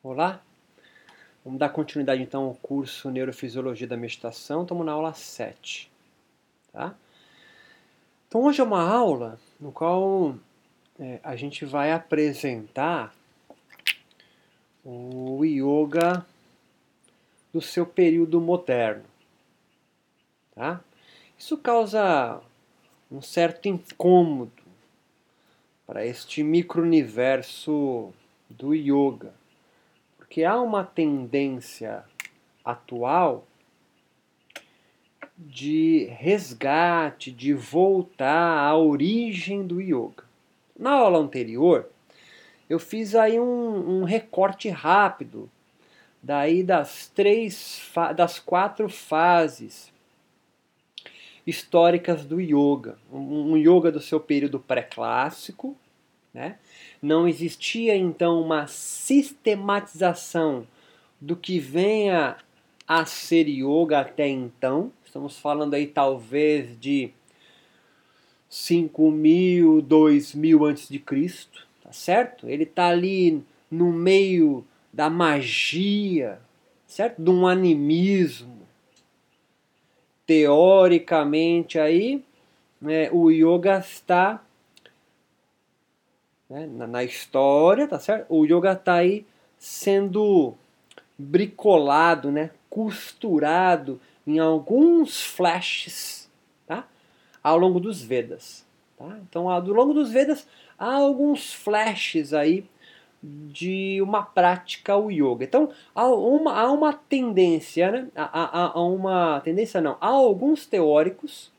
Olá, vamos dar continuidade então ao curso Neurofisiologia da Meditação, estamos na aula 7. Tá? Então hoje é uma aula no qual é, a gente vai apresentar o yoga do seu período moderno. Tá? Isso causa um certo incômodo para este micro-universo do yoga porque há uma tendência atual de resgate, de voltar à origem do yoga. Na aula anterior, eu fiz aí um, um recorte rápido daí das três das quatro fases históricas do yoga. Um, yoga do seu período pré-clássico, né? Não existia então uma sistematização do que venha a ser yoga até então. Estamos falando aí talvez de 5 mil, 2 mil antes de Cristo, tá certo? Ele está ali no meio da magia, certo? De um animismo. Teoricamente aí, né, o yoga está né, na, na, história, tá certo? O yoga está aí sendo bricolado, né, costurado em alguns flashes, tá? Ao longo dos Vedas, tá? Então, ao longo dos Vedas há alguns flashes aí de uma prática o yoga. Então, há uma, há uma tendência, né? Há, há, há uma tendência não, há alguns teóricos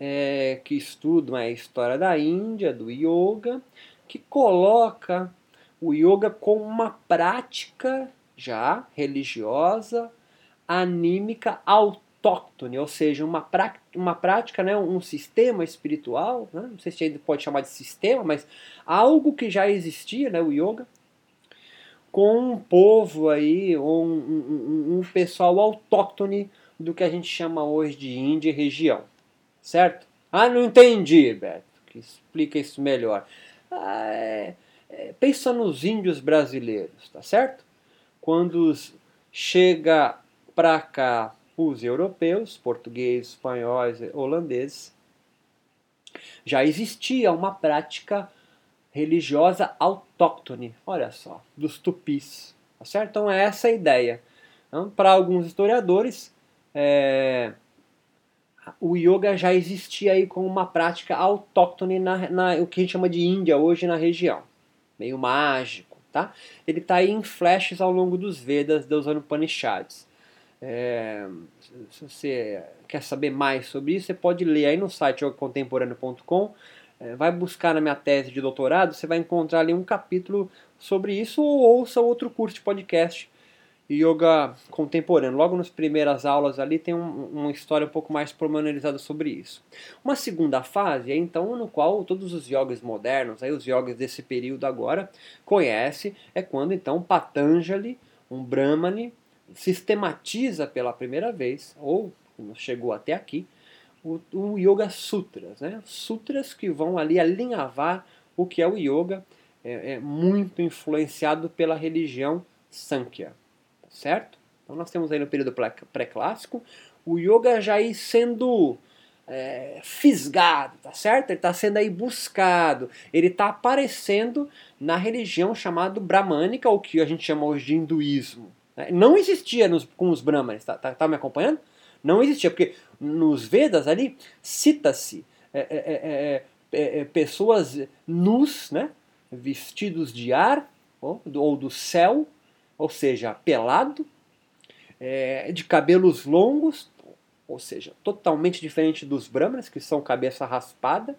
é, que estudam a história da Índia, do yoga, que coloca o yoga como uma prática já religiosa, anímica, autóctone, ou seja, uma, pra, uma prática, né, um sistema espiritual, né, não sei se ainda pode chamar de sistema, mas algo que já existia, né, o yoga, com um povo aí, um, um, um pessoal autóctone do que a gente chama hoje de Índia e região. Certo? Ah, não entendi, Beto. Que explica isso melhor. Ah, é, é, pensa nos índios brasileiros, tá certo? Quando chega para cá os europeus, portugueses, espanhóis, holandeses, já existia uma prática religiosa autóctone, olha só, dos tupis, tá certo? Então é essa a ideia. Então, para alguns historiadores, é, o yoga já existia aí como uma prática autóctone na, na o que a gente chama de Índia hoje na região, meio mágico, tá? Ele está aí em flashes ao longo dos Vedas, dos Upanishads. É, se você quer saber mais sobre isso, você pode ler aí no site yogacontemporâneo.com. É, vai buscar na minha tese de doutorado, você vai encontrar ali um capítulo sobre isso ou ouça outro curso de podcast yoga contemporâneo. Logo nas primeiras aulas ali tem um, uma história um pouco mais pormenorizada sobre isso. Uma segunda fase é então no qual todos os yogis modernos, aí os yogis desse período agora, conhece, é quando então Patanjali, um Brahmani, sistematiza pela primeira vez, ou chegou até aqui, o, o Yoga Sutras, né? Sutras que vão ali alinhavar o que é o yoga, é, é muito influenciado pela religião Sankhya certo? Então nós temos aí no período pré-clássico o yoga já aí sendo é, fisgado, tá certo? Ele está sendo aí buscado, ele está aparecendo na religião chamada brahmânica, ou que a gente chama hoje de hinduísmo. Né? Não existia nos, com os brahmanes, tá, tá, tá, me acompanhando? Não existia, porque nos Vedas ali cita-se é é, é, é, é, pessoas nus, né? vestidos de ar ou, ou do céu, ou seja, pelado, é, de cabelos longos, ou seja, totalmente diferente dos brahmanas, que são cabeça raspada,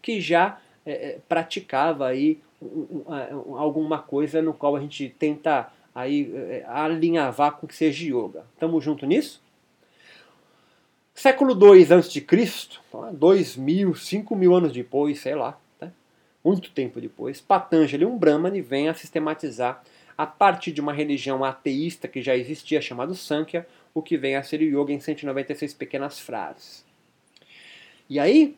que já é, é praticava aí alguma coisa no qual a gente tenta aí é, alinhavar com que seja yoga. Estamos junto nisso? Século II a.C., então, dois mil, cinco mil anos depois, sei lá, tá? muito tempo depois, Patanjali, um Brahmani, vem a sistematizar a partir de uma religião ateísta que já existia, chamado Sankhya, o que vem a ser o yoga em 196 pequenas frases. E aí,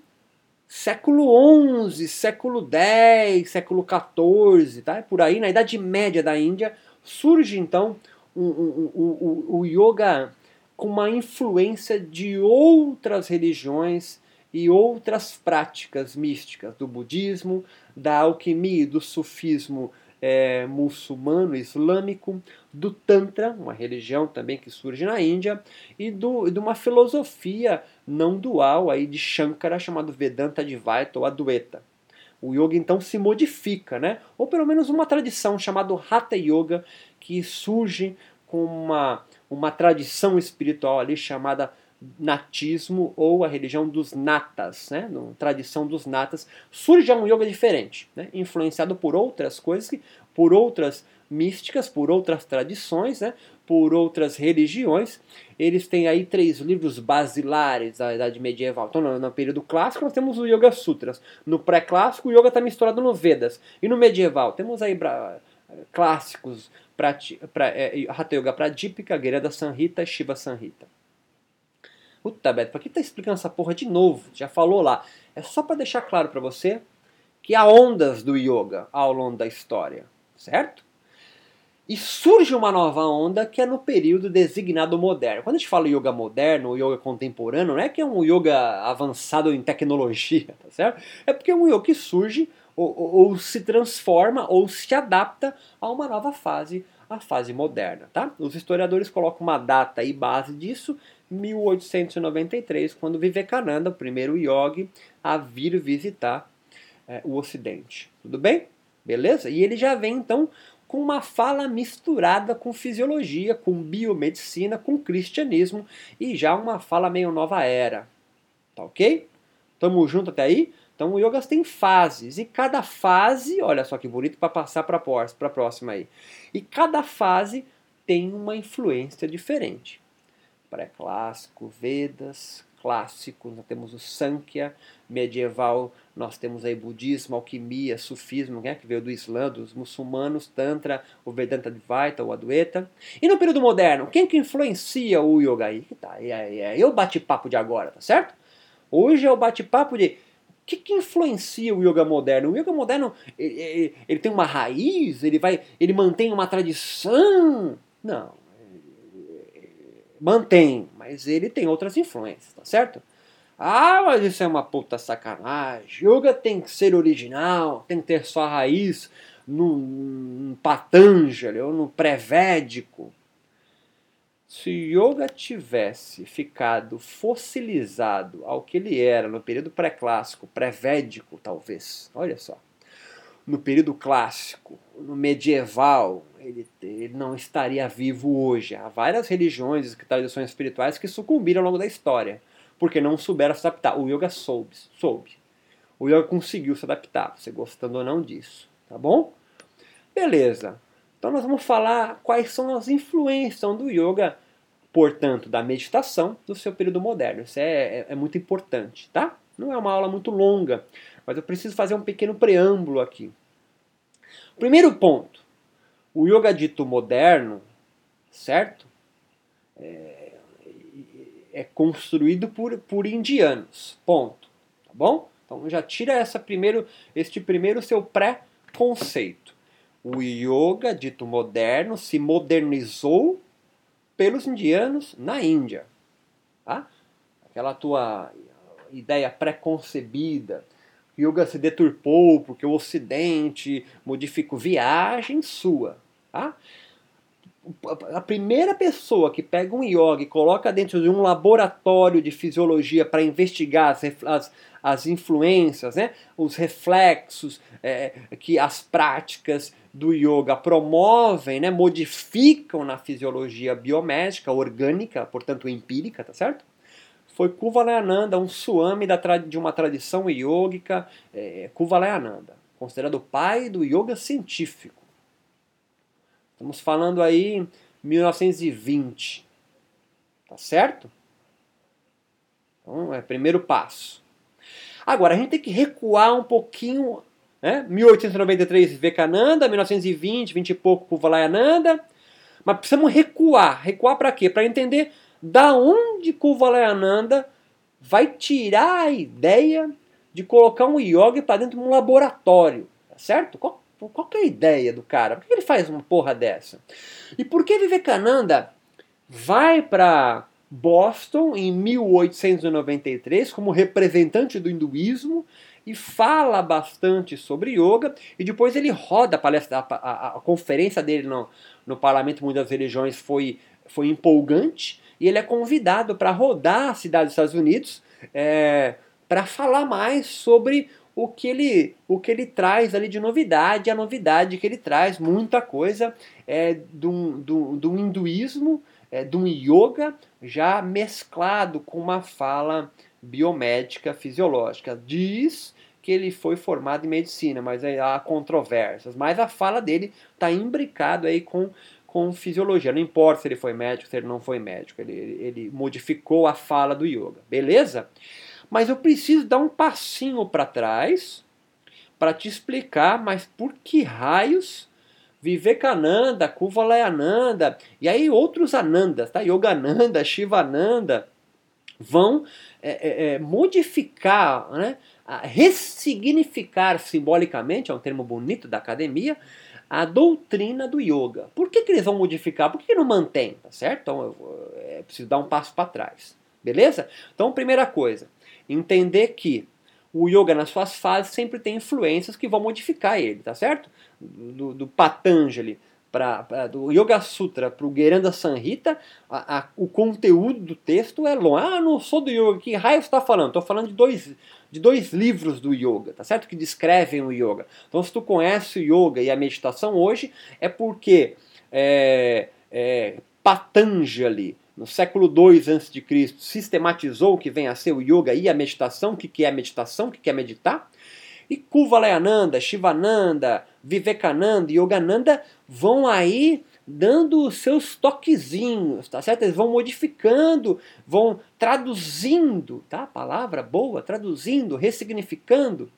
século XI, século X, século XIV, tá? por aí, na Idade Média da Índia, surge então o yoga com uma influência de outras religiões e outras práticas místicas, do budismo, da alquimia e do sufismo é, muçulmano, islâmico, do Tantra, uma religião também que surge na Índia, e do, de uma filosofia não dual aí de Shankara chamado Vedanta Advaita ou Adwaita. O yoga então se modifica, né? ou pelo menos uma tradição chamada Hatha Yoga que surge com uma, uma tradição espiritual ali chamada natismo ou a religião dos natas, né? No, tradição dos natas, surge um yoga diferente, né? influenciado por outras coisas, por outras místicas, por outras tradições, né? por outras religiões. Eles têm aí três livros basilares da Idade Medieval. Então, no, no período clássico, nós temos o Yoga Sutras. No pré-clássico, o Yoga está misturado no Vedas. E no medieval, temos aí clássicos, pra, pra, é, Hatha Yoga Pradipika, Gerada Sanhita Shiva Sanhita. Puta, Beto, pra que tá explicando essa porra de novo? Já falou lá. É só para deixar claro para você que há ondas do yoga ao longo da história, certo? E surge uma nova onda que é no período designado moderno. Quando a gente fala yoga moderno yoga contemporâneo, não é que é um yoga avançado em tecnologia, tá certo? É porque é um yoga que surge ou, ou, ou se transforma ou se adapta a uma nova fase, a fase moderna, tá? Os historiadores colocam uma data e base disso 1893, quando Vivekananda, o primeiro yogi, a vir visitar é, o Ocidente. Tudo bem? Beleza? E ele já vem então com uma fala misturada com fisiologia, com biomedicina, com cristianismo e já uma fala meio nova era. Tá ok? Tamo junto até aí? Então o yoga tem fases e cada fase, olha só que bonito para passar para a próxima aí. E cada fase tem uma influência diferente pré-clássico, Vedas, clássico, nós temos o Sankhya, medieval, nós temos aí budismo, alquimia, sufismo, né, que veio do Islã, dos muçulmanos, Tantra, o Vedanta Advaita, o Adwaita. E no período moderno, quem que influencia o yoga aí? Tá, é, é, é o bate-papo de agora, tá certo? Hoje é o bate-papo de o que, que influencia o yoga moderno? O yoga moderno ele, ele, ele tem uma raiz, ele vai, ele mantém uma tradição? Não, mantém, mas ele tem outras influências, tá certo? Ah, mas isso é uma puta sacanagem. Yoga tem que ser original, tem que ter sua raiz no, no Patanjali ou no pré-védico. Se yoga tivesse ficado fossilizado ao que ele era no período pré-clássico, pré-védico talvez, olha só, no período clássico, no medieval, ele, ele, não estaria vivo hoje. Há várias religiões e tradições espirituais que sucumbiram ao longo da história, porque não souberam se adaptar. O yoga soube, soube. O yoga conseguiu se adaptar, você gostando ou não disso, tá bom? Beleza. Então nós vamos falar quais são as influências do yoga, portanto, da meditação do seu período moderno. Isso é, é, é muito importante, tá? Não é uma aula muito longa, mas eu preciso fazer um pequeno preâmbulo aqui. Primeiro ponto: o yoga dito moderno, certo? É, é construído por, por indianos. Ponto. Tá bom? Então já tira essa primeiro, este primeiro seu pré-conceito. O yoga dito moderno se modernizou pelos indianos na Índia. Tá? Aquela tua ideia pré-concebida yoga se deturpou porque o Ocidente modificou. Viagem sua. Tá? A primeira pessoa que pega um yoga e coloca dentro de um laboratório de fisiologia para investigar as, as, as, influências, né? os reflexos é, que as práticas do yoga promovem, né? modificam na fisiologia biomédica, orgânica, portanto empírica, tá certo? Foi Kuvalayananda, um suami de uma tradição yógica, é, Kuvalayananda, considerado o pai do yoga científico. Estamos falando aí 1920, tá certo? Então, é primeiro passo. Agora, a gente tem que recuar um pouquinho, né? 1893 Vivekananda, 1920, 20 e pouco Kuvalayananda, mas precisamos recuar. Recuar para quê? Para entender da onde Kuvalayananda vai tirar a ideia de colocar um yogi para dentro de um laboratório, tá certo? Qual, qual é a ideia do cara? Por que ele faz uma porra dessa? E por que Vivekananda vai para Boston em 1893 como representante do hinduísmo e fala bastante sobre yoga e depois ele roda a palestra, a, a, a conferência dele no, no Parlamento Mundial das Religiões foi, foi empolgante e ele é convidado para rodar a cidade dos Estados Unidos é, para falar mais sobre o que ele o que ele traz ali de novidade, a novidade que ele traz, muita coisa é, do, do, do hinduísmo, é, do yoga já mesclado com uma fala biomédica fisiológica. Diz que ele foi formado em medicina, mas há controvérsias. Mas a fala dele está imbricado aí com, com fisiologia. Não importa se ele foi médico, se ele não foi médico. Ele, ele modificou a fala do yoga. Beleza? Mas eu preciso dar um passinho para trás para te explicar, mas por que raios Vivekananda, Kuvalayananda e aí outros Anandas, tá? Yogananda, Shivananda vão é, é, é modificar né, ressignificar simbolicamente, é um termo bonito da academia, a doutrina do yoga. Por que, que eles vão modificar? Por que, que não mantém? Tá certo? Então eu, é preciso dar um passo para trás. Beleza? Então, primeira coisa, entender que o yoga nas suas fases sempre tem influências que vão modificar ele, tá certo? Do, do Patanjali pra, do Yoga Sutra para o Geranda Sanhita, a, a, o conteúdo do texto é longo. Ah, não sou do yoga, que raio está falando? Estou falando de dois, de dois livros do yoga, tá certo? Que descrevem o yoga. Então, se tu conhece o yoga e a meditação hoje, é porque é, é, Patanjali, no século II a.C., sistematizou o que vem a ser o yoga e a meditação, o que é meditação, o que é meditar. E Kuvalayananda, Shivananda, Vivekananda e Yogananda vão aí dando os seus toquezinhos, tá certo? Eles vão modificando, vão traduzindo, tá? Palavra boa, traduzindo, ressignificando,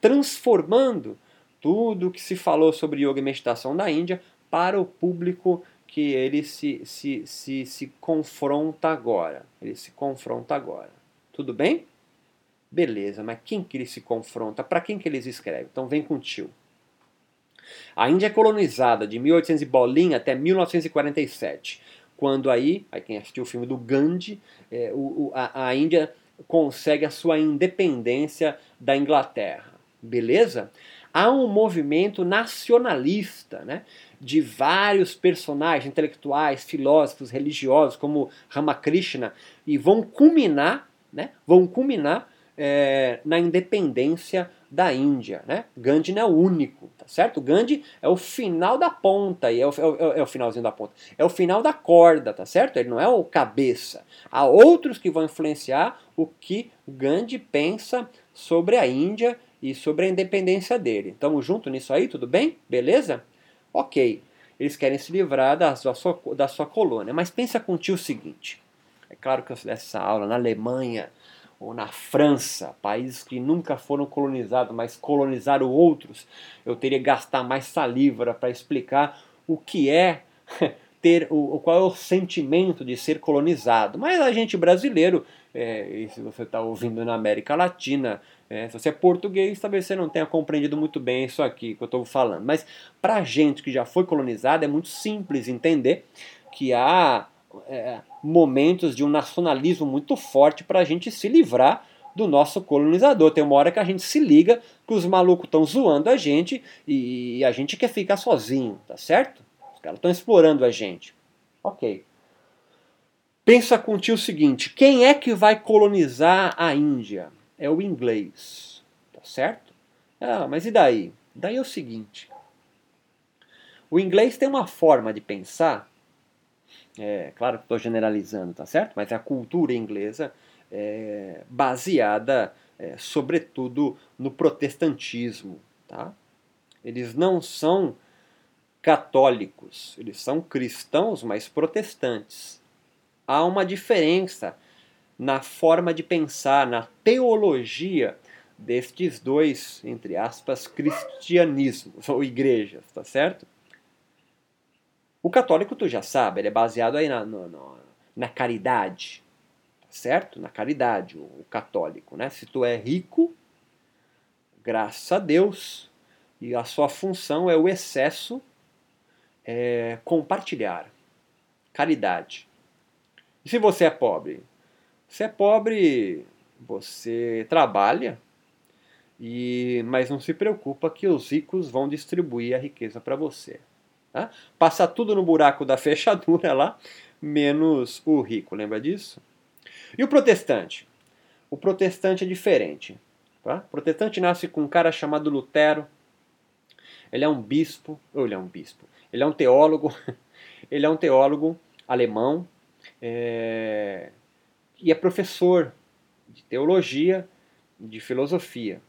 transformando tudo que se falou sobre yoga e meditação da Índia para o público que ele se, se, se, se confronta agora. Ele se confronta agora. Tudo bem? Beleza, mas quem que ele se confronta? Para quem que eles escrevem? Então vem com tio. A Índia é colonizada de 1800 e bolinha até 1947, quando aí, aí quem assistiu o filme do Gandhi, é, o, a, a Índia consegue a sua independência da Inglaterra. Beleza? Há um movimento nacionalista, né? de vários personagens intelectuais, filósofos, religiosos, como Ramakrishna, e vão culminar, né, vão culminar é, na independência da Índia. Né? Gandhi não é o único, tá certo? Gandhi é o final da ponta, e é o, é, é o finalzinho da ponta, é o final da corda, tá certo? Ele não é o cabeça. Há outros que vão influenciar o que Gandhi pensa sobre a Índia e sobre a independência dele. Estamos juntos nisso aí, tudo bem? Beleza? Ok. Eles querem se livrar da sua, da sua colônia. Mas pensa contigo o seguinte. É claro que eu desse essa aula na Alemanha, ou na França, países que nunca foram colonizados, mas colonizaram outros, eu teria que gastar mais saliva para explicar o que é ter o qual é o sentimento de ser colonizado. Mas a gente brasileiro, é, e se você está ouvindo na América Latina, é, se você é português, talvez você não tenha compreendido muito bem isso aqui que eu estou falando. Mas para gente que já foi colonizado, é muito simples entender que há é, momentos de um nacionalismo muito forte para a gente se livrar do nosso colonizador. Tem uma hora que a gente se liga que os malucos estão zoando a gente e a gente quer ficar sozinho, tá certo? Os caras estão explorando a gente. Ok. Pensa contigo o seguinte: quem é que vai colonizar a Índia? É o inglês, tá certo? Ah, mas e daí? Daí é o seguinte: o inglês tem uma forma de pensar é, claro que estou generalizando, tá certo? Mas a cultura inglesa é baseada, é, sobretudo, no protestantismo, tá? Eles não são católicos, eles são cristãos, mas protestantes. Há uma diferença na forma de pensar, na teologia destes dois, entre aspas, cristianismos ou igrejas, tá certo? O católico, tu já sabe, ele é baseado aí na, no, na caridade, certo? Na caridade, o, o, católico, né? Se tu é rico, graças a Deus, e a sua função é o excesso é, compartilhar, caridade. E se você é pobre? Você é pobre, você trabalha, e mas não se preocupa que os ricos vão distribuir a riqueza para você. Tá? Passa tudo no buraco da fechadura lá, menos o rico, lembra disso? E o protestante? O protestante é diferente. Tá? O protestante nasce com um cara chamado Lutero. Ele é um bispo, ou ele é um bispo, ele é um teólogo, ele é um teólogo alemão é, e é professor de teologia, de filosofia.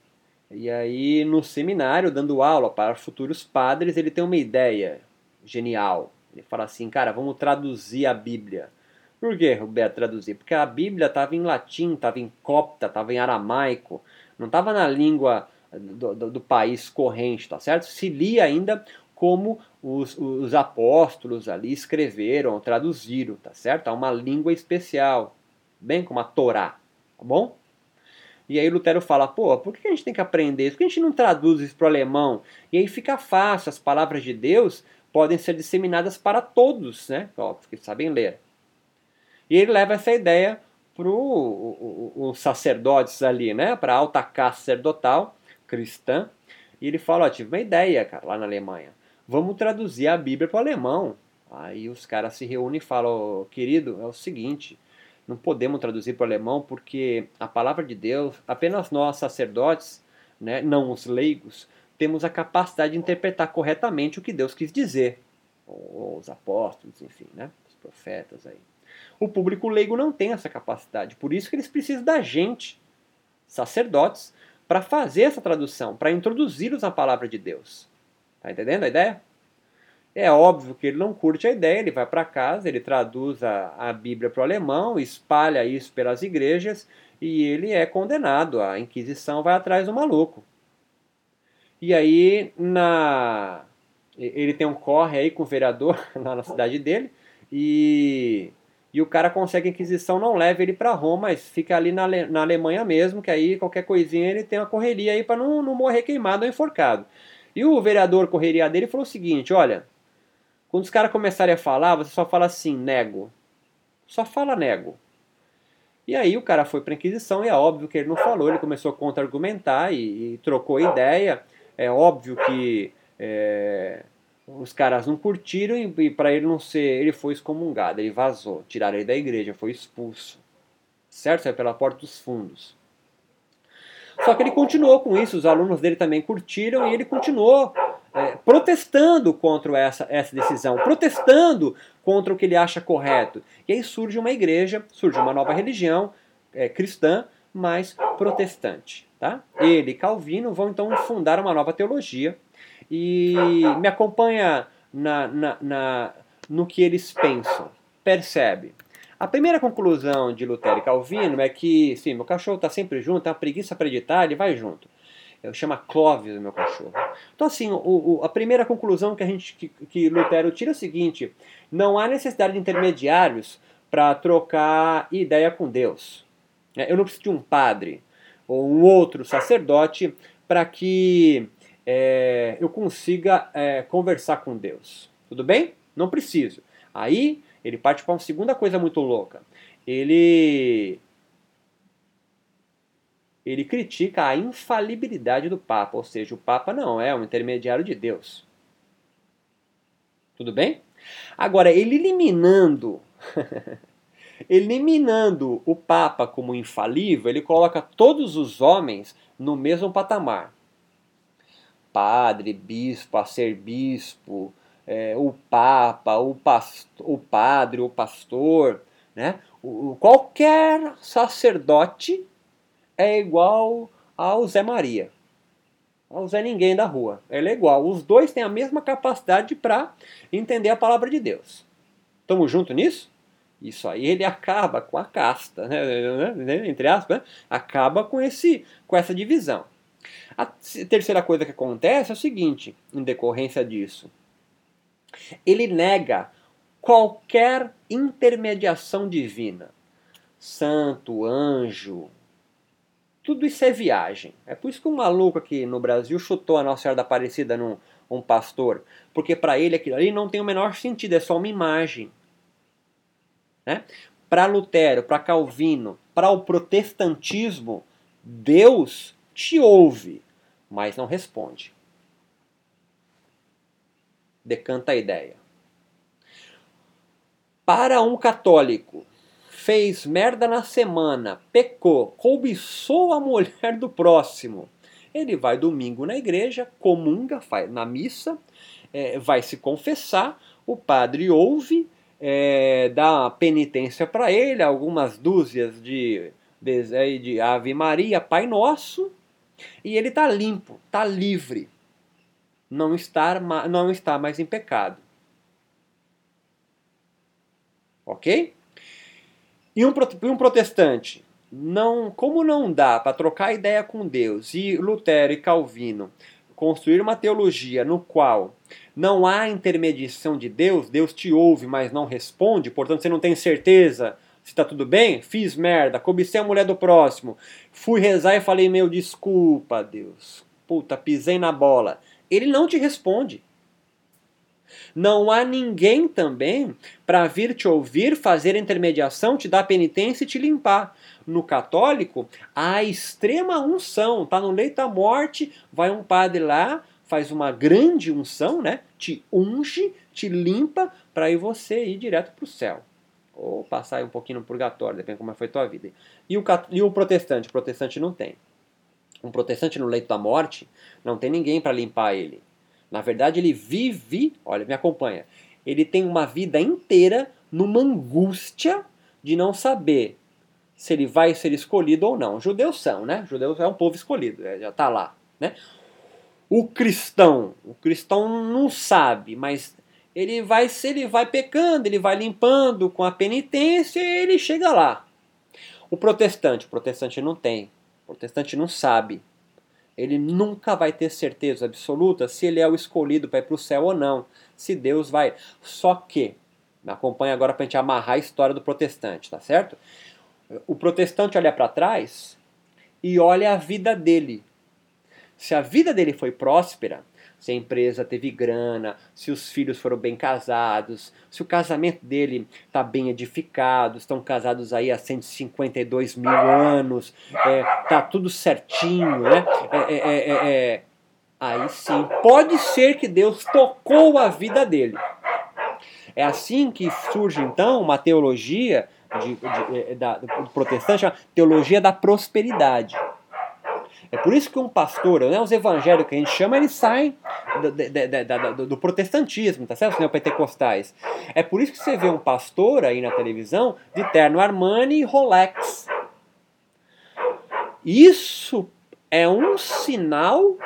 E aí, no seminário, dando aula para futuros padres, ele tem uma ideia genial. Ele fala assim, cara, vamos traduzir a Bíblia. Por que, Roberto, traduzir? Porque a Bíblia estava em latim, estava em copta, estava em aramaico, não estava na língua do, do, do, país corrente, tá certo? Se lia ainda como os, os apóstolos ali escreveram, traduziram, tá certo? É uma língua especial, bem como a Torá, tá bom? E aí Lutero fala, pô, por que a gente tem que aprender isso? Por que a gente não traduz isso para o alemão? E aí fica fácil, as palavras de Deus podem ser disseminadas para todos, né? Óbvio que sabem ler. E ele leva essa ideia para os sacerdotes ali, né? Para a alta casta sacerdotal cristã. E ele fala, ó, tive uma ideia, cara, lá na Alemanha. Vamos traduzir a Bíblia para o alemão. Aí os caras se reúnem e falam, querido, é o seguinte, não podemos traduzir para o alemão porque a palavra de Deus, apenas nós sacerdotes, né, não os leigos, temos a capacidade de interpretar corretamente o que Deus quis dizer. Ou, os apóstolos, enfim, né, os profetas aí. O público leigo não tem essa capacidade, por isso que eles precisam da gente, sacerdotes, para fazer essa tradução, para introduzi-los na palavra de Deus. Tá entendendo a ideia? É óbvio que ele não curte a ideia, ele vai para casa, ele traduz a, a Bíblia para o alemão, espalha isso pelas igrejas e ele é condenado. A Inquisição vai atrás do maluco. E aí, na ele tem um corre aí com o vereador lá na cidade dele e, e o cara consegue a Inquisição, não leva ele para Roma, mas fica ali na, na Alemanha mesmo, que aí qualquer coisinha ele tem uma correria aí para não, não morrer queimado ou enforcado. E o vereador correria dele falou o seguinte: olha, quando os caras começarem a falar, você só fala assim, nego. Só fala nego. E aí o cara foi para a Inquisição e é óbvio que ele não falou, ele começou a contra-argumentar e, e, trocou ideia. É óbvio que é, os caras não curtiram e, e para ele não ser, ele foi excomungado, ele vazou, tiraram ele da igreja, foi expulso. Certo? Saiu pela porta dos fundos. Só que ele continuou com isso, os alunos dele também curtiram e ele continuou é, protestando contra essa, essa decisão, protestando contra o que ele acha correto. E aí surge uma igreja, surge uma nova religião é, cristã, mas protestante. Tá? Ele e Calvino vão então fundar uma nova teologia e me acompanha na, na, na no que eles pensam. Percebe? A primeira conclusão de Lutero e Calvino é que, sim, meu cachorro está sempre junto, tem uma preguiça para editar, ele vai junto. Eu chamo Clóvis o meu cachorro. Então, assim, o, o, a primeira conclusão que, a gente, que, que Lutero tira é o seguinte: não há necessidade de intermediários para trocar ideia com Deus. É, eu não preciso de um padre ou um outro sacerdote para que é, eu consiga é, conversar com Deus. Tudo bem? Não preciso. Aí ele parte para uma segunda coisa muito louca. Ele ele critica a infalibilidade do Papa, ou seja, o Papa não é um intermediário de Deus. Tudo bem? Agora, ele eliminando eliminando o Papa como infalível, ele coloca todos os homens no mesmo patamar. Padre, bispo, arcebispo, é, o Papa, o, pastor, o padre, o pastor, né? O, qualquer sacerdote é igual ao Zé Maria. Ao Zé Ninguém da rua. Ele é igual. Os dois têm a mesma capacidade para entender a palavra de Deus. Estamos juntos nisso? Isso aí ele acaba com a casta, né? né? entre aspas, né? acaba com, esse, com essa divisão. A terceira coisa que acontece é o seguinte, em decorrência disso. Ele nega qualquer intermediação divina. Santo, anjo, tudo isso é viagem. É por isso que um maluco aqui no Brasil chutou a Nossa Senhora da Aparecida num um pastor, porque para ele aquilo ali não tem o menor sentido, é só uma imagem. Né? Para Lutero, para Calvino, para o protestantismo, Deus te ouve, mas não responde. Decanta a ideia. Para um católico, fez merda na semana, pecou, cobiçou a mulher do próximo. Ele vai domingo na igreja, comunga, faz na missa, é, vai se confessar, o padre ouve, é, dá penitência para ele, algumas dúzias de, de, de Ave Maria, Pai Nosso, e ele está limpo, está livre, não está, não está mais em pecado. Ok? E um, um protestante, não, como não dá para trocar ideia com Deus e Lutero e Calvino construir uma teologia no qual não há intermediação de Deus, Deus te ouve, mas não responde, portanto você não tem certeza se está tudo bem, fiz merda, cobicei a mulher do próximo, fui rezar e falei, meu, desculpa, Deus, puta, pisei na bola. Ele não te responde. Não há ninguém também para vir te ouvir, fazer intermediação, te dar penitência e te limpar. No católico, há extrema unção, tá no leito da morte, vai um padre lá, faz uma grande unção, né? Te unge, te limpa para aí você ir direto para o céu. Ou passar um pouquinho no purgatório, depende de como foi a tua vida. E o, e o protestante? O protestante não tem. Um protestante no leito da morte, não tem ninguém para limpar ele. Na verdade, ele vive, olha, me acompanha, ele tem uma vida inteira numa angústia de não saber se ele vai ser escolhido ou não. Judeus são, né? Judeus é um povo escolhido, é, já está lá, né? O cristão, o cristão não sabe, mas ele vai, se ele vai pecando, ele vai limpando com a penitência, e ele chega lá. O protestante, o protestante não tem, o protestante não sabe ele nunca vai ter certeza absoluta se ele é o escolhido para ir para o céu ou não, se Deus vai. Só que, me acompanha agora para a gente amarrar a história do protestante, tá certo? O protestante olha para trás e olha a vida dele. Se a vida dele foi próspera, se a empresa teve grana, se os filhos foram bem casados, se o casamento dele está bem edificado, estão casados aí há 152 mil anos, é, tá tudo certinho, né? É, é, é, é, aí sim, pode ser que Deus tocou a vida dele. É assim que surge então uma teologia de, de, da, do protestante, a teologia da prosperidade. É por isso que um pastor, né, os evangélicos que a gente chama, eles saem do, do, do, protestantismo, tá certo? Os neopentecostais. É por isso que você vê um pastor aí na televisão de terno Armani e Rolex. Isso é um sinal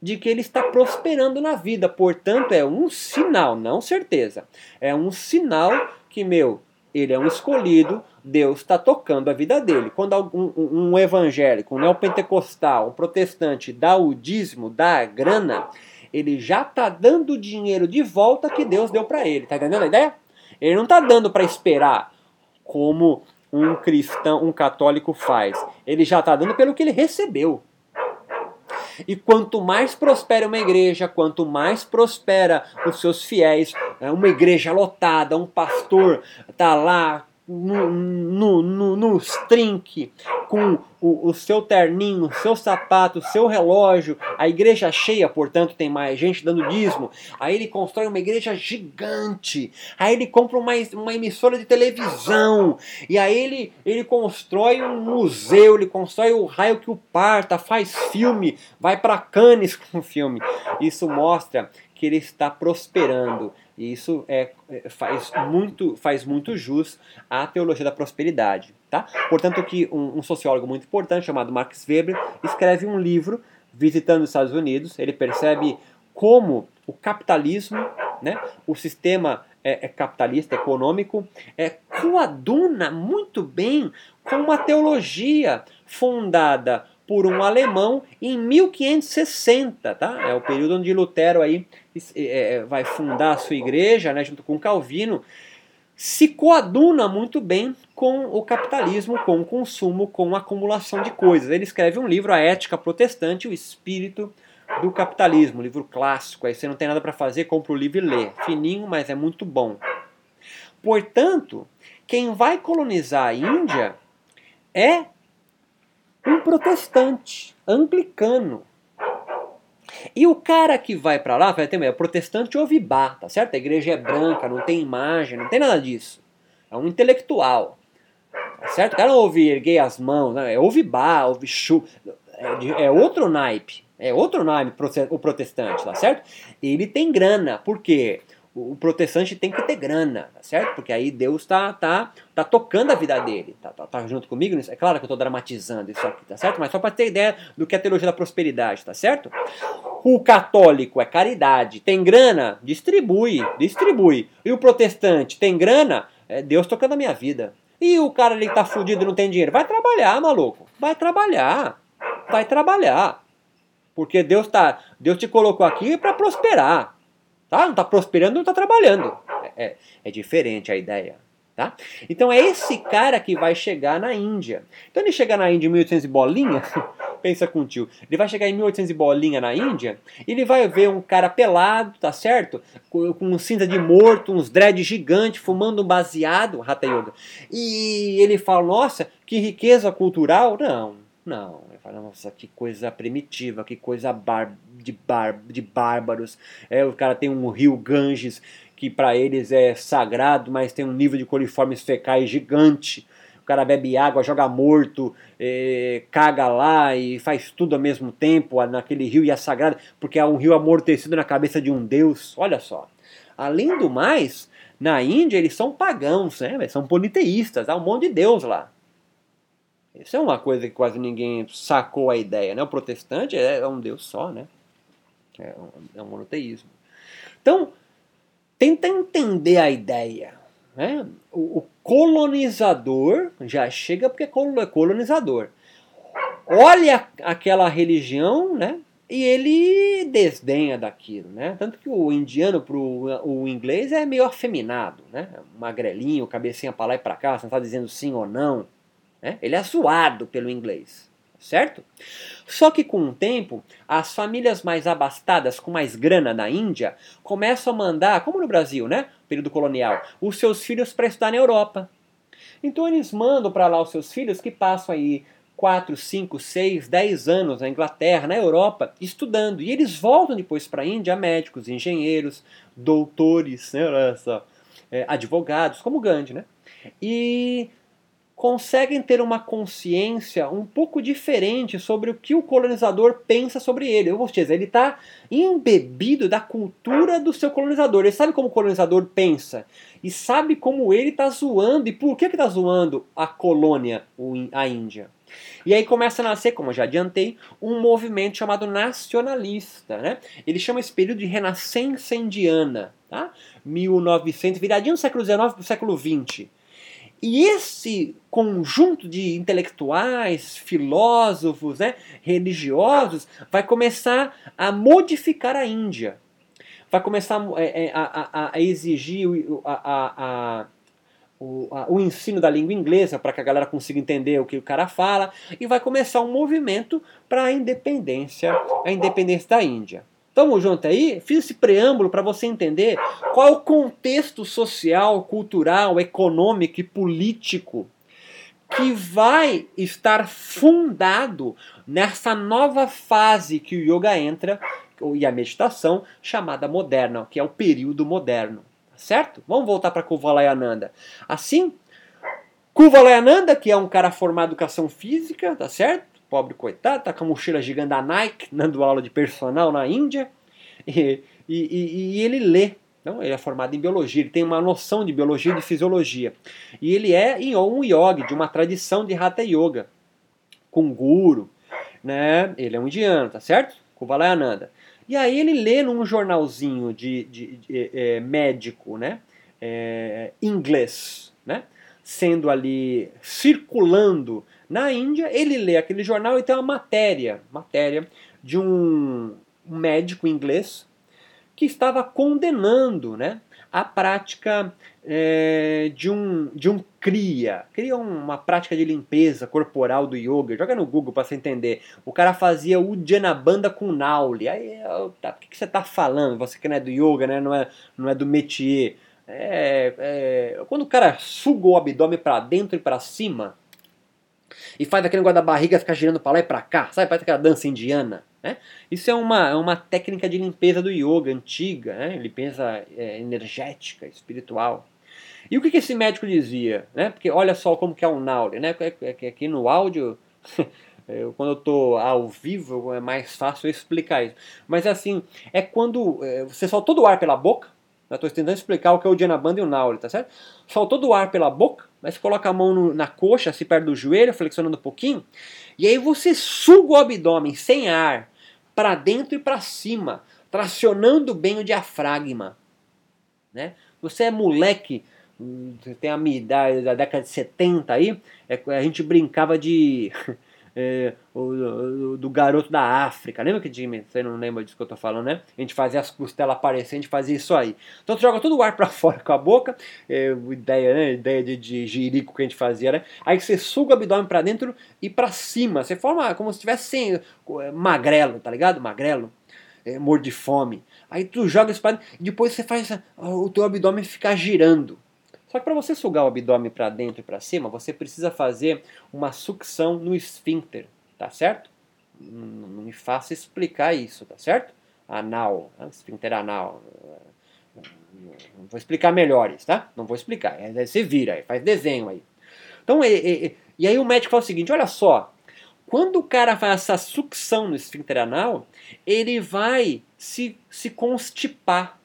de que ele está prosperando na vida. Portanto, é um sinal, não certeza. É um sinal que, meu, ele é um escolhido, Deus está tocando a vida dele. Quando um, um, evangélico, um neopentecostal, um protestante dá o dízimo, dá a grana, ele já está dando o dinheiro de volta que Deus deu para ele. Tá entendendo a ideia? Ele não está dando para esperar como um cristão, um católico faz. Ele já está dando pelo que ele recebeu. E quanto mais prospera uma igreja, quanto mais prospera os seus fiéis, é uma igreja lotada, um pastor está lá no, no, no, no drink, com o, o seu terninho, o seu sapato, o seu relógio, a igreja cheia, portanto, tem mais gente dando dízimo. Aí ele constrói uma igreja gigante. Aí ele compra uma, uma emissora de televisão. E aí ele, ele constrói um museu, ele constrói o raio que o parta, faz filme, vai para Cannes com o filme. Isso mostra que ele está prosperando. E isso é, é, faz, muito, faz muito jus à teologia da prosperidade. Tá? Portanto, que um, um sociólogo muito importante chamado Max Weber escreve um livro visitando os Estados Unidos. Ele percebe como o capitalismo, né, o sistema é, é capitalista econômico, é, coaduna muito bem com uma teologia fundada por um alemão em 1560, tá? É o período onde Lutero aí é, é, vai fundar a sua igreja, né, junto com Calvino. se coaduna muito bem com o capitalismo, com o consumo, com a acumulação de coisas. Ele escreve um livro, A Ética Protestante, o Espírito do Capitalismo, um livro clássico. Aí você não tem nada para fazer, compra o livro e lê. Fininho, mas é muito bom. Portanto, quem vai colonizar a Índia é um protestante, anglicano. E o cara que vai para lá, vai ter é protestante ovibá, tá certo? A igreja é branca, não tem imagem, não tem nada disso. É um intelectual. Tá certo? O cara ouve erguer as mãos, né? é ovibá, ouve chu. É, é outro naipe. É outro naipe o protestante, tá certo? Ele tem grana. Por quê? O protestante tem que ter grana, tá certo? Porque aí Deus tá, tá, tá tocando a vida dele. Tá, tá, tá junto comigo? É claro que eu estou dramatizando isso aqui, tá certo? Mas só para ter ideia do que é a teologia da prosperidade, tá certo? O católico é caridade. Tem grana? Distribui, distribui. E o protestante tem grana? É Deus tocando a minha vida. E o cara ali que tá fudido e não tem dinheiro? Vai trabalhar, maluco. Vai trabalhar. Vai trabalhar. Porque Deus tá, Deus te colocou aqui para prosperar. Tá? Não está prosperando, não está trabalhando. É, é, é diferente a ideia. Tá? Então é esse cara que vai chegar na Índia. Então ele chega na Índia em 1800 e bolinha, pensa com o tio, ele vai chegar em 1800 e bolinha na Índia, e ele vai ver um cara pelado, tá certo? Com, com cinza de morto, uns dread gigante, fumando um baseado, Hatha Yoga. E ele fala, nossa, que riqueza cultural. Não, não. Ele fala, nossa, que coisa primitiva, que coisa bar de, bar, de bárbaros. É, o cara tem um rio Ganges que para eles é sagrado, mas tem um nível de coliformes fecais gigante. O cara bebe água, joga morto, é, caga lá e faz tudo ao mesmo tempo naquele rio e é sagrado, porque é um rio amortecido na cabeça de um deus. Olha só. Além do mais, na Índia eles são pagãos, né? são politeístas, há um monte de deus lá. Isso é uma coisa que quase ninguém sacou a ideia, né? O protestante é um deus só, né? É um, é um monoteísmo. Então, tenta entender a ideia. Né? O, o colonizador já chega porque é colonizador. Olha aquela religião, né? E ele desdenha daquilo, né? Tanto que o indiano pro o inglês é meio afeminado, né? Magrelinho, cabecinha para lá e para cá, você não está dizendo sim ou não. Né? Ele é zoado pelo inglês certo? Só que com o tempo, as famílias mais abastadas, com mais grana na Índia, começam a mandar, como no Brasil, né? Período colonial, os seus filhos para estudar na Europa. Então eles mandam para lá os seus filhos que passam aí 4, 5, 6, 10 anos na Inglaterra, na Europa, estudando. E eles voltam depois para a Índia, médicos, engenheiros, doutores, né, olha só, é, advogados, como Gandhi, né? E conseguem ter uma consciência um pouco diferente sobre o que o colonizador pensa sobre ele. Ou seja, ele está embebido da cultura do seu colonizador. Ele sabe como o colonizador pensa e sabe como ele está zoando e por que está zoando a colônia, a Índia. E aí começa a nascer, como eu já adiantei, um movimento chamado nacionalista. Né? Ele chama esse período de renascença indiana. Tá? 1900, viradinho do século XIX para o século XX. E esse conjunto de intelectuais, filósofos, né, religiosos, vai começar a modificar a Índia. Vai começar é, é, a, a, a exigir a, o, o, ensino da língua inglesa para que a galera consiga entender o que o cara fala e vai começar um movimento para a independência, a independência da Índia. Tamo junto aí? Fiz esse preâmbulo para você entender qual é o contexto social, cultural, econômico e político que vai estar fundado nessa nova fase que o yoga entra e a meditação chamada moderna, que é o período moderno, tá certo? Vamos voltar para Kuvalayananda. Assim, Kuvalayananda, que é um cara formado em educação física, tá certo? Pobre coitado, tá com a mochila gigante da Nike, dando aula de personal na Índia, e, e, e ele lê. Não, ele é formado em biologia, ele tem uma noção de biologia e de fisiologia. E ele é um yogi de uma tradição de Hatha Yoga, com guru, né? Ele é um indiano, tá certo? Kuvalayananda. E aí ele lê num jornalzinho de, de, de, de é, médico, né? É, inglês, né? Sendo ali circulando na Índia, ele lê aquele jornal e tem uma matéria, matéria de um médico inglês que estava condenando né, a prática é, de, um, de um cria. Cria uma prática de limpeza corporal do yoga. Joga no Google para você entender. O cara fazia o Janabanda com Nauli. Aí, tá, o que, que você está falando? Você que não é do yoga, né? não, é, não é do métier. É, é, quando o cara suga o abdômen para dentro e para cima e faz aquele negócio da barriga ficar girando para lá e para cá, sabe? Parece aquela dança indiana. Né? Isso é uma, é uma técnica de limpeza do yoga antiga, né? limpeza é, energética, espiritual. E o que, que esse médico dizia? Né? Porque olha só como que é o Nauli, né? É, é, é aqui no áudio, eu, quando eu estou ao vivo é mais fácil eu explicar isso. Mas assim, é quando é, você soltou do ar pela boca, estou tentando explicar o que é o Dhanabanda e o Nauli, tá certo? Soltou do ar pela boca, mas coloca a mão no, na coxa, assim perto do joelho, flexionando um pouquinho, e aí você suga o abdômen sem ar, para dentro e para cima, tracionando bem o diafragma. Né? Você é moleque, você tem a minha idade da década de 70 aí, é, a gente brincava de. É, o, do garoto da África. Lembra que Jimmy? Você não lembra disso que eu tô falando, né? A gente fazia as costelas aparecendo, a gente fazia isso aí. Então tu joga todo o ar para fora com a boca, é, ideia, né? Ideia de, de jirico que a gente fazia, né? Aí você suga o abdômen para dentro e para cima. Você forma como se estivesse é, magrelo, tá ligado? Magrelo. É, morto de fome. Aí tu joga isso pra dentro, e depois você faz o teu abdômen ficar girando. Só que para você sugar o abdômen para dentro e para cima, você precisa fazer uma sucção no esfíncter, tá certo? Não, me faça explicar isso, tá certo? Anal, né? esfíncter anal. Não vou explicar melhores, tá? Não vou explicar. É, você vira, faz desenho aí. Então, e, e, e aí o médico fala o seguinte: olha só, quando o cara faz essa sucção no esfíncter anal, ele vai se, se constipar.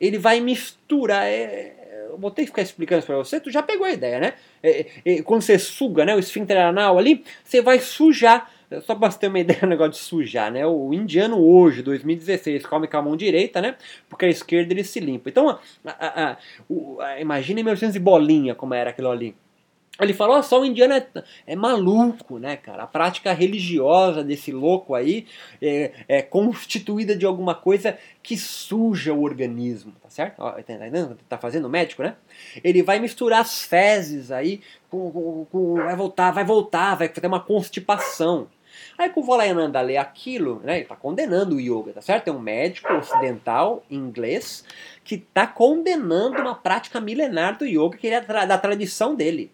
Ele vai misturar. É, eu vou ter que ficar explicando isso pra você, tu já pegou a ideia, né? É, é, quando você suga né, o esfíncter anal ali, você vai sujar. Só pra você ter uma ideia do negócio de sujar, né? O indiano hoje, 2016, come com a mão direita, né? Porque a esquerda ele se limpa. Então, a, a, a, a, imagine 1900 e bolinha como era aquilo ali. Ele falou, oh, só o indiano é, é, maluco, né, cara? A prática religiosa desse louco aí é, é, constituída de alguma coisa que suja o organismo, tá certo? Ó, tá, tá, fazendo médico, né? Ele vai misturar as fezes aí, com, com, com, vai voltar, vai voltar, vai ter uma constipação. Aí com o Valayananda lê aquilo, né, ele está condenando o yoga, tá certo? É um médico ocidental, inglês, que está condenando uma prática milenar do yoga que é da tradição dele.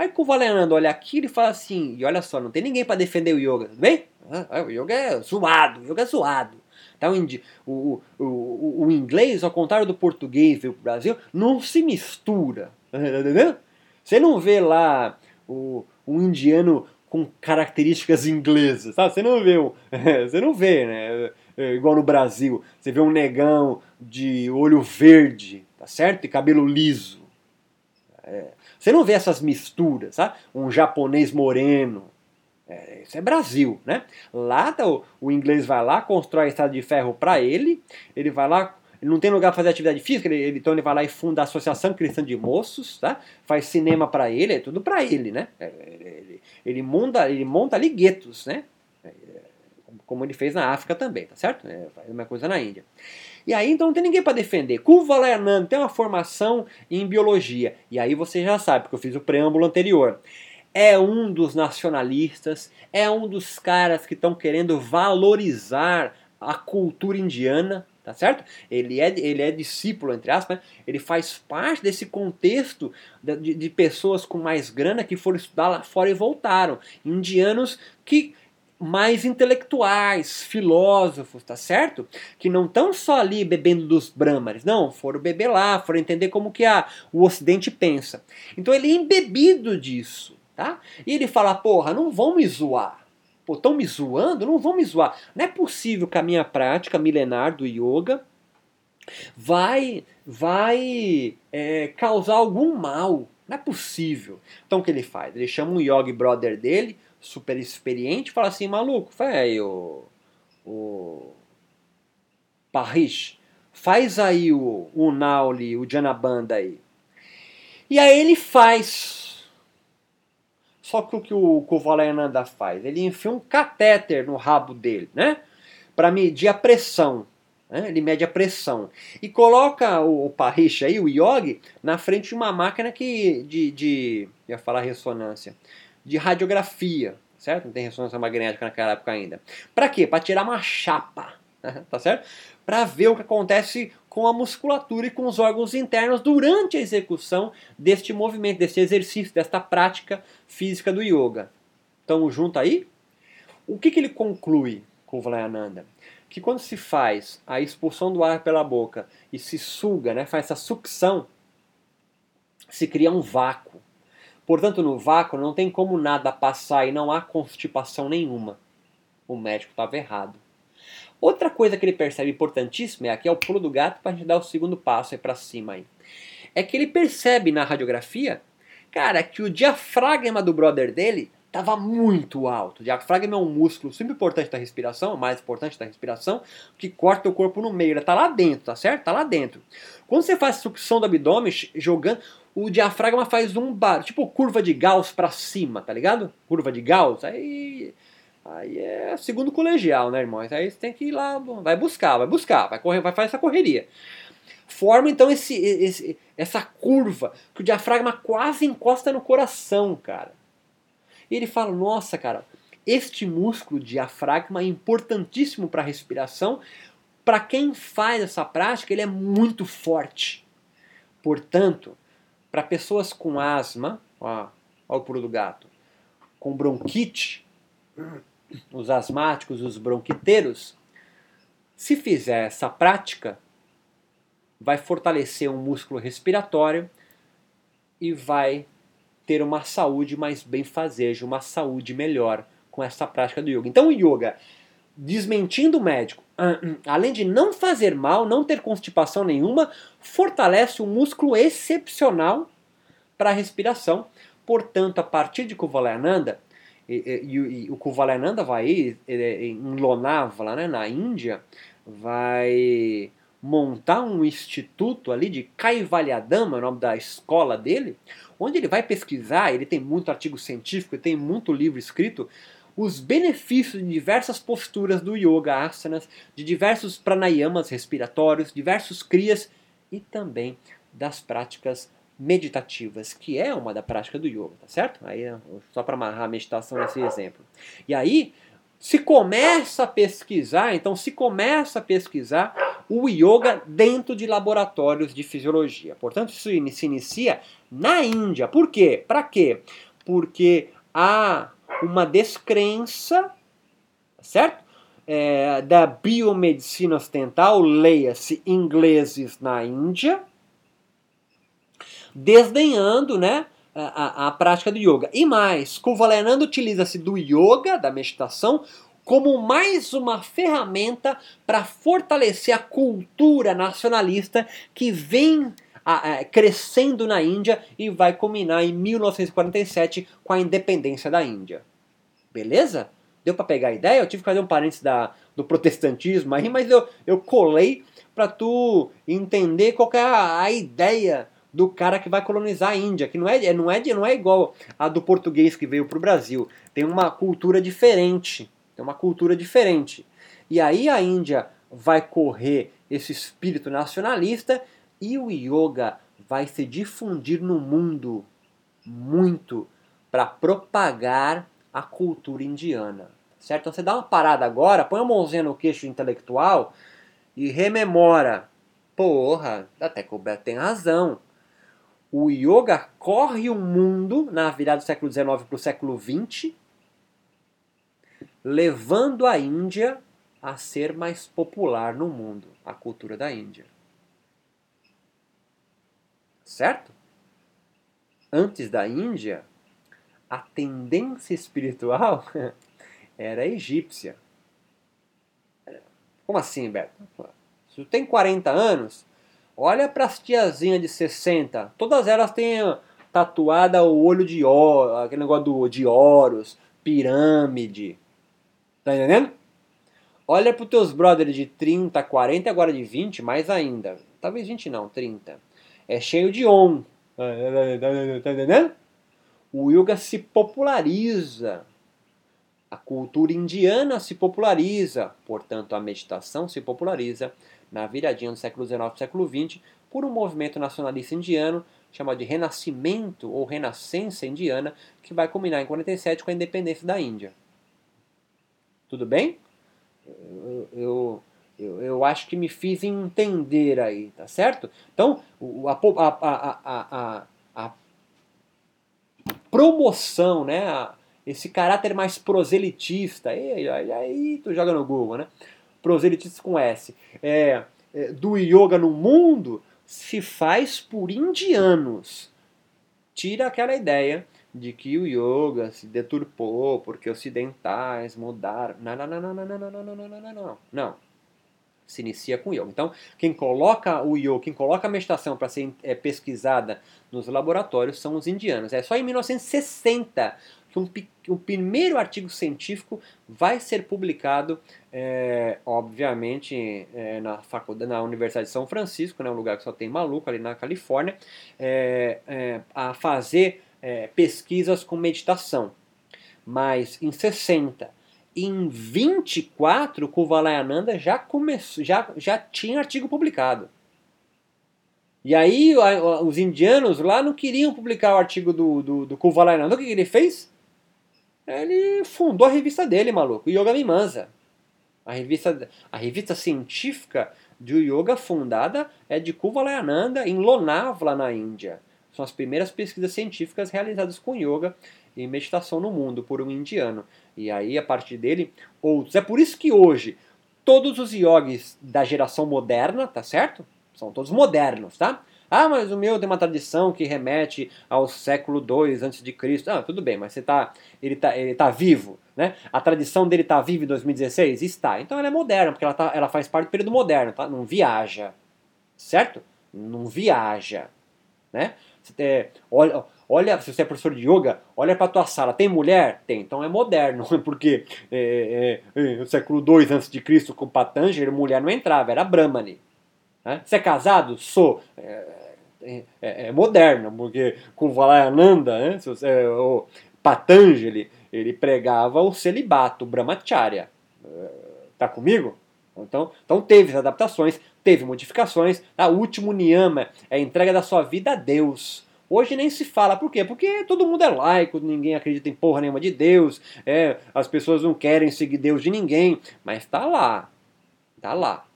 Aí o Valerando olha aquilo e fala assim, e olha só, não tem ninguém para defender o yoga, tudo bem? Ah, o yoga é zoado, o yoga é zoado. Tá, o, o, o, o inglês, ao contrário do português veio pro Brasil, não se mistura. Entendeu? Você não vê lá o, o indiano com características inglesas, sabe? Você não vê, você não vê, né? É, igual no Brasil, você vê um negão de olho verde, tá certo? E cabelo liso. É. Você não vê essas misturas, sabe? Um japonês moreno. É, isso é Brasil, né? Lá tá, o, o, inglês vai lá, constrói a estrada de ferro para ele, ele vai lá, ele não tem lugar para fazer atividade física, ele, ele, então ele vai lá e funda a Associação Cristã de Moços, tá? Faz cinema para ele, é tudo para ele, né? É, ele, ele, monta, ele monta ali guetos, né? É, como ele fez na África também, tá certo? É, faz a mesma coisa na Índia. E aí então não tem ninguém para defender. Kuvalayananda tem uma formação em biologia. E aí você já sabe, porque eu fiz o preâmbulo anterior. É um dos nacionalistas, é um dos caras que estão querendo valorizar a cultura indiana, tá certo? Ele é, ele é discípulo, entre aspas, né? ele faz parte desse contexto de, de pessoas com mais grana que foram estudar lá fora e voltaram. Indianos que mais intelectuais, filósofos, tá certo? Que não estão só ali bebendo dos brahmanes, não, foram beber lá, foram entender como que a, o ocidente pensa. Então ele é embebido disso, tá? E ele fala, porra, não vão me zoar. Pô, estão me zoando? Não vão me zoar. Não é possível que a minha prática milenar do yoga vai, vai é, causar algum mal. Não é possível. Então o que ele faz? Ele chama um yogi brother dele, super experiente fala assim, maluco, velho, o Parrish, faz aí o, o Nauli, o Janabanda aí. E aí ele faz. Só que o que o Kovalayananda faz? Ele enfia um catéter no rabo dele, né? Para medir a pressão. Né? Ele mede a pressão. E coloca o, o Parrish aí, o yogi, na frente de uma máquina que de, de ia falar ressonância, de radiografia, certo? Não tem ressonância magnética naquela época ainda. Para quê? Para tirar uma chapa, tá certo? Para ver o que acontece com a musculatura e com os órgãos internos durante a execução deste movimento, deste exercício, desta prática física do yoga. Estamos juntos aí? O que, que ele conclui com o Valayananda? Que quando se faz a expulsão do ar pela boca e se suga, né, faz essa sucção, se cria um vácuo. Portanto, no vácuo não tem como nada passar e não há constipação nenhuma. O médico estava errado. Outra coisa que ele percebe importantíssima é aqui é o pulo do gato para a gente dar o segundo passo aí para cima aí. É que ele percebe na radiografia, cara, que o diafragma do brother dele estava muito alto. O diafragma é um músculo super importante da respiração, mais importante da respiração, que corta o corpo no meio. Ele está lá dentro, tá certo? Está lá dentro. Quando você faz sucção do abdômen, jogando, o diafragma faz um bar, tipo curva de Gauss para cima, tá ligado? Curva de Gauss, aí aí é segundo colegial, né, irmãos? Aí você tem que ir lá, vai buscar, vai buscar, vai correr, vai fazer essa correria. Forma então esse, esse essa curva que o diafragma quase encosta no coração, cara. E ele fala: nossa, cara, este músculo diafragma é importantíssimo para a respiração. Para quem faz essa prática, ele é muito forte. Portanto, para pessoas com asma, ó, o pulo do gato, com bronquite, os asmáticos, os bronquiteiros, se fizer essa prática, vai fortalecer um músculo respiratório e vai ter uma saúde mais bem fazeja, uma saúde melhor com essa prática do yoga. Então o yoga, desmentindo o médico, além de não fazer mal, não ter constipação nenhuma, fortalece um músculo excepcional para a respiração. Portanto, a partir de Kuvalayananda, e, e, e, o Kuvalayananda vai em Lonavala, né, na Índia, vai montar um instituto ali de Kaivalyadama, o nome da escola dele, onde ele vai pesquisar, ele tem muito artigo científico, ele tem muito livro escrito, os benefícios de diversas posturas do yoga asanas, de diversos pranayamas respiratórios, diversos kriyas e também das práticas meditativas, que é uma da prática do yoga, tá certo? Aí só para amarrar a meditação nesse exemplo. E aí se começa a pesquisar, então se começa a pesquisar o yoga dentro de laboratórios de fisiologia. Portanto, isso se inicia na Índia. Por quê? Para quê? Porque há uma descrença, certo? É, da biomedicina ocidental, leia-se ingleses na Índia, desdenhando, né? A, a, a, prática do yoga. E mais, Kuvalananda utiliza-se do yoga, da meditação, como mais uma ferramenta para fortalecer a cultura nacionalista que vem a, a, crescendo na Índia e vai culminar em 1947 com a independência da Índia. Beleza? Deu para pegar a ideia? Eu tive que fazer um parênteses da, do protestantismo aí, mas eu, eu colei para tu entender qual é a, a ideia do cara que vai colonizar a Índia, que não é, não é, não é igual a do português que veio para o Brasil. Tem uma cultura diferente. Tem uma cultura diferente. E aí a Índia vai correr esse espírito nacionalista e o yoga vai se difundir no mundo muito para propagar a cultura indiana. Certo? Então você dá uma parada agora, põe a mãozinha no queixo intelectual e rememora. Porra, até que o Beto tem razão. O yoga corre o mundo na virada do século XIX para o século XX, levando a Índia a ser mais popular no mundo, a cultura da Índia. Certo? Antes da Índia, a tendência espiritual era egípcia. Como assim, Beto? Se tu tem 40 anos, olha para as tiazinhas de 60. Todas elas têm tatuada o olho de ouro, aquele negócio do, de oros, pirâmide. Tá entendendo? Olha para os teus brothers de 30, 40 e agora de 20, mais ainda. Talvez 20 não, 30 é cheio de on. Tá entendendo? O yoga se populariza A cultura indiana se populariza, portanto, a meditação se populariza na viradinha do século XIX para século XX por um movimento nacionalista indiano chamado de Renascimento ou Renascença Indiana, que vai culminar em 47 com a independência da Índia. Tudo bem? Eu, eu, eu, eu acho que me fiz entender aí, tá certo? Então, a, a, a, a promoção, né? esse caráter mais proselitista, aí, aí, tu joga no Google, né? Proselitista com S, é, é, do yoga no mundo se faz por indianos. Tira aquela ideia de que o yoga se deturpou porque ocidentais mudaram. Não, não, não, não, não, não, não, não, não, não, não. Não. Se inicia com yoga. Então, quem coloca o yoga, quem coloca a meditação para ser é, pesquisada nos laboratórios são os indianos. É só em 1960 que um, um primeiro artigo científico vai ser publicado, é, obviamente, é, na, faculdade, na Universidade de São Francisco, né, um lugar que só tem maluco ali na Califórnia, é, é a fazer é, pesquisas com meditação. Mas em 60, em 24, Kuvalayananda já, começou, já, já tinha artigo publicado. E aí os indianos lá não queriam publicar o artigo do, do, do Kuvalayananda. O que ele fez? Ele fundou a revista dele, maluco, Yoga Mimansa. A revista, a revista científica de yoga fundada é de Kuvalayananda em Lonavla, na Índia. São as primeiras pesquisas científicas realizadas com yoga e meditação no mundo por um indiano. E aí, a partir dele, outros. É por isso que hoje, todos os yogis da geração moderna, tá certo? São todos modernos, tá? Ah, mas o meu tem uma tradição que remete ao século II a.C. Ah, tudo bem, mas você tá, ele está ele tá vivo, né? A tradição dele está viva em 2016? Está. Então ela é moderna, porque ela, tá, ela faz parte do período moderno, tá? Não viaja, certo? Não viaja, né? É, olha, olha, se você é professor de yoga, olha para tua sala, tem mulher? Tem, então é moderno, porque é, é, é, no século II a.C., com Patanjali, mulher não entrava, era Brahmani. Né? Você é casado? Sou. É, é, é, é moderno, porque com Valayananda, né? se você, o Patanjali, ele pregava o celibato, o brahmacharya. Tá comigo? Então, então teve adaptações, teve modificações. Tá? O último niyama é a entrega da sua vida a Deus. Hoje nem se fala, por quê? Porque todo mundo é laico, ninguém acredita em porra nenhuma de Deus, é, as pessoas não querem seguir Deus de ninguém, mas tá lá, tá lá.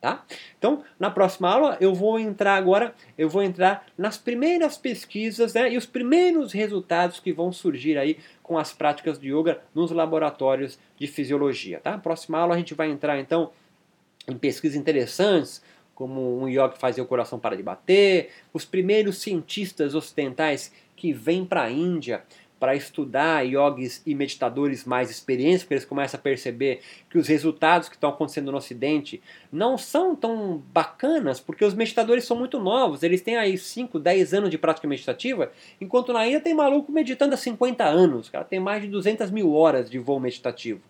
Tá? Então, na próxima aula eu vou entrar agora, eu vou entrar nas primeiras pesquisas né, e os primeiros resultados que vão surgir aí com as práticas de yoga nos laboratórios de fisiologia. Tá? Na próxima aula a gente vai entrar então em pesquisas interessantes, como um yoga fazia o coração parar de bater, os primeiros cientistas ocidentais que vêm para a Índia para estudar yogis e meditadores mais experientes, porque eles começam a perceber que os resultados que estão acontecendo no Ocidente não são tão bacanas, porque os meditadores são muito novos, eles têm aí 5, 10 anos de prática meditativa, enquanto na Índia tem maluco meditando há 50 anos, cara tem mais de 200 mil horas de voo meditativo.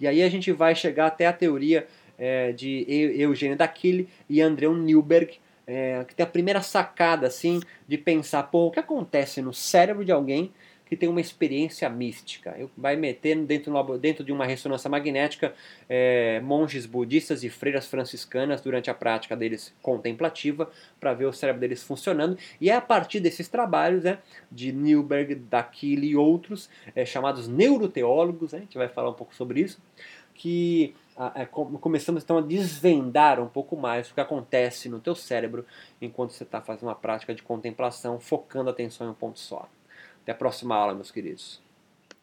E aí a gente vai chegar até a teoria é, de Eugênio Daquile e Andreu Newberg, é, que tem a primeira sacada assim de pensar, pô, o que acontece no cérebro de alguém que tem uma experiência mística. Vai meter dentro, dentro de uma ressonância magnética é, monges budistas e freiras franciscanas durante a prática deles contemplativa para ver o cérebro deles funcionando. E é a partir desses trabalhos né, de Newberg, Daquile e outros, é, chamados neuroteólogos, né, a gente vai falar um pouco sobre isso, que é, começamos então a desvendar um pouco mais o que acontece no teu cérebro enquanto você está fazendo uma prática de contemplação, focando a atenção em um ponto só. Até a próxima aula, meus queridos.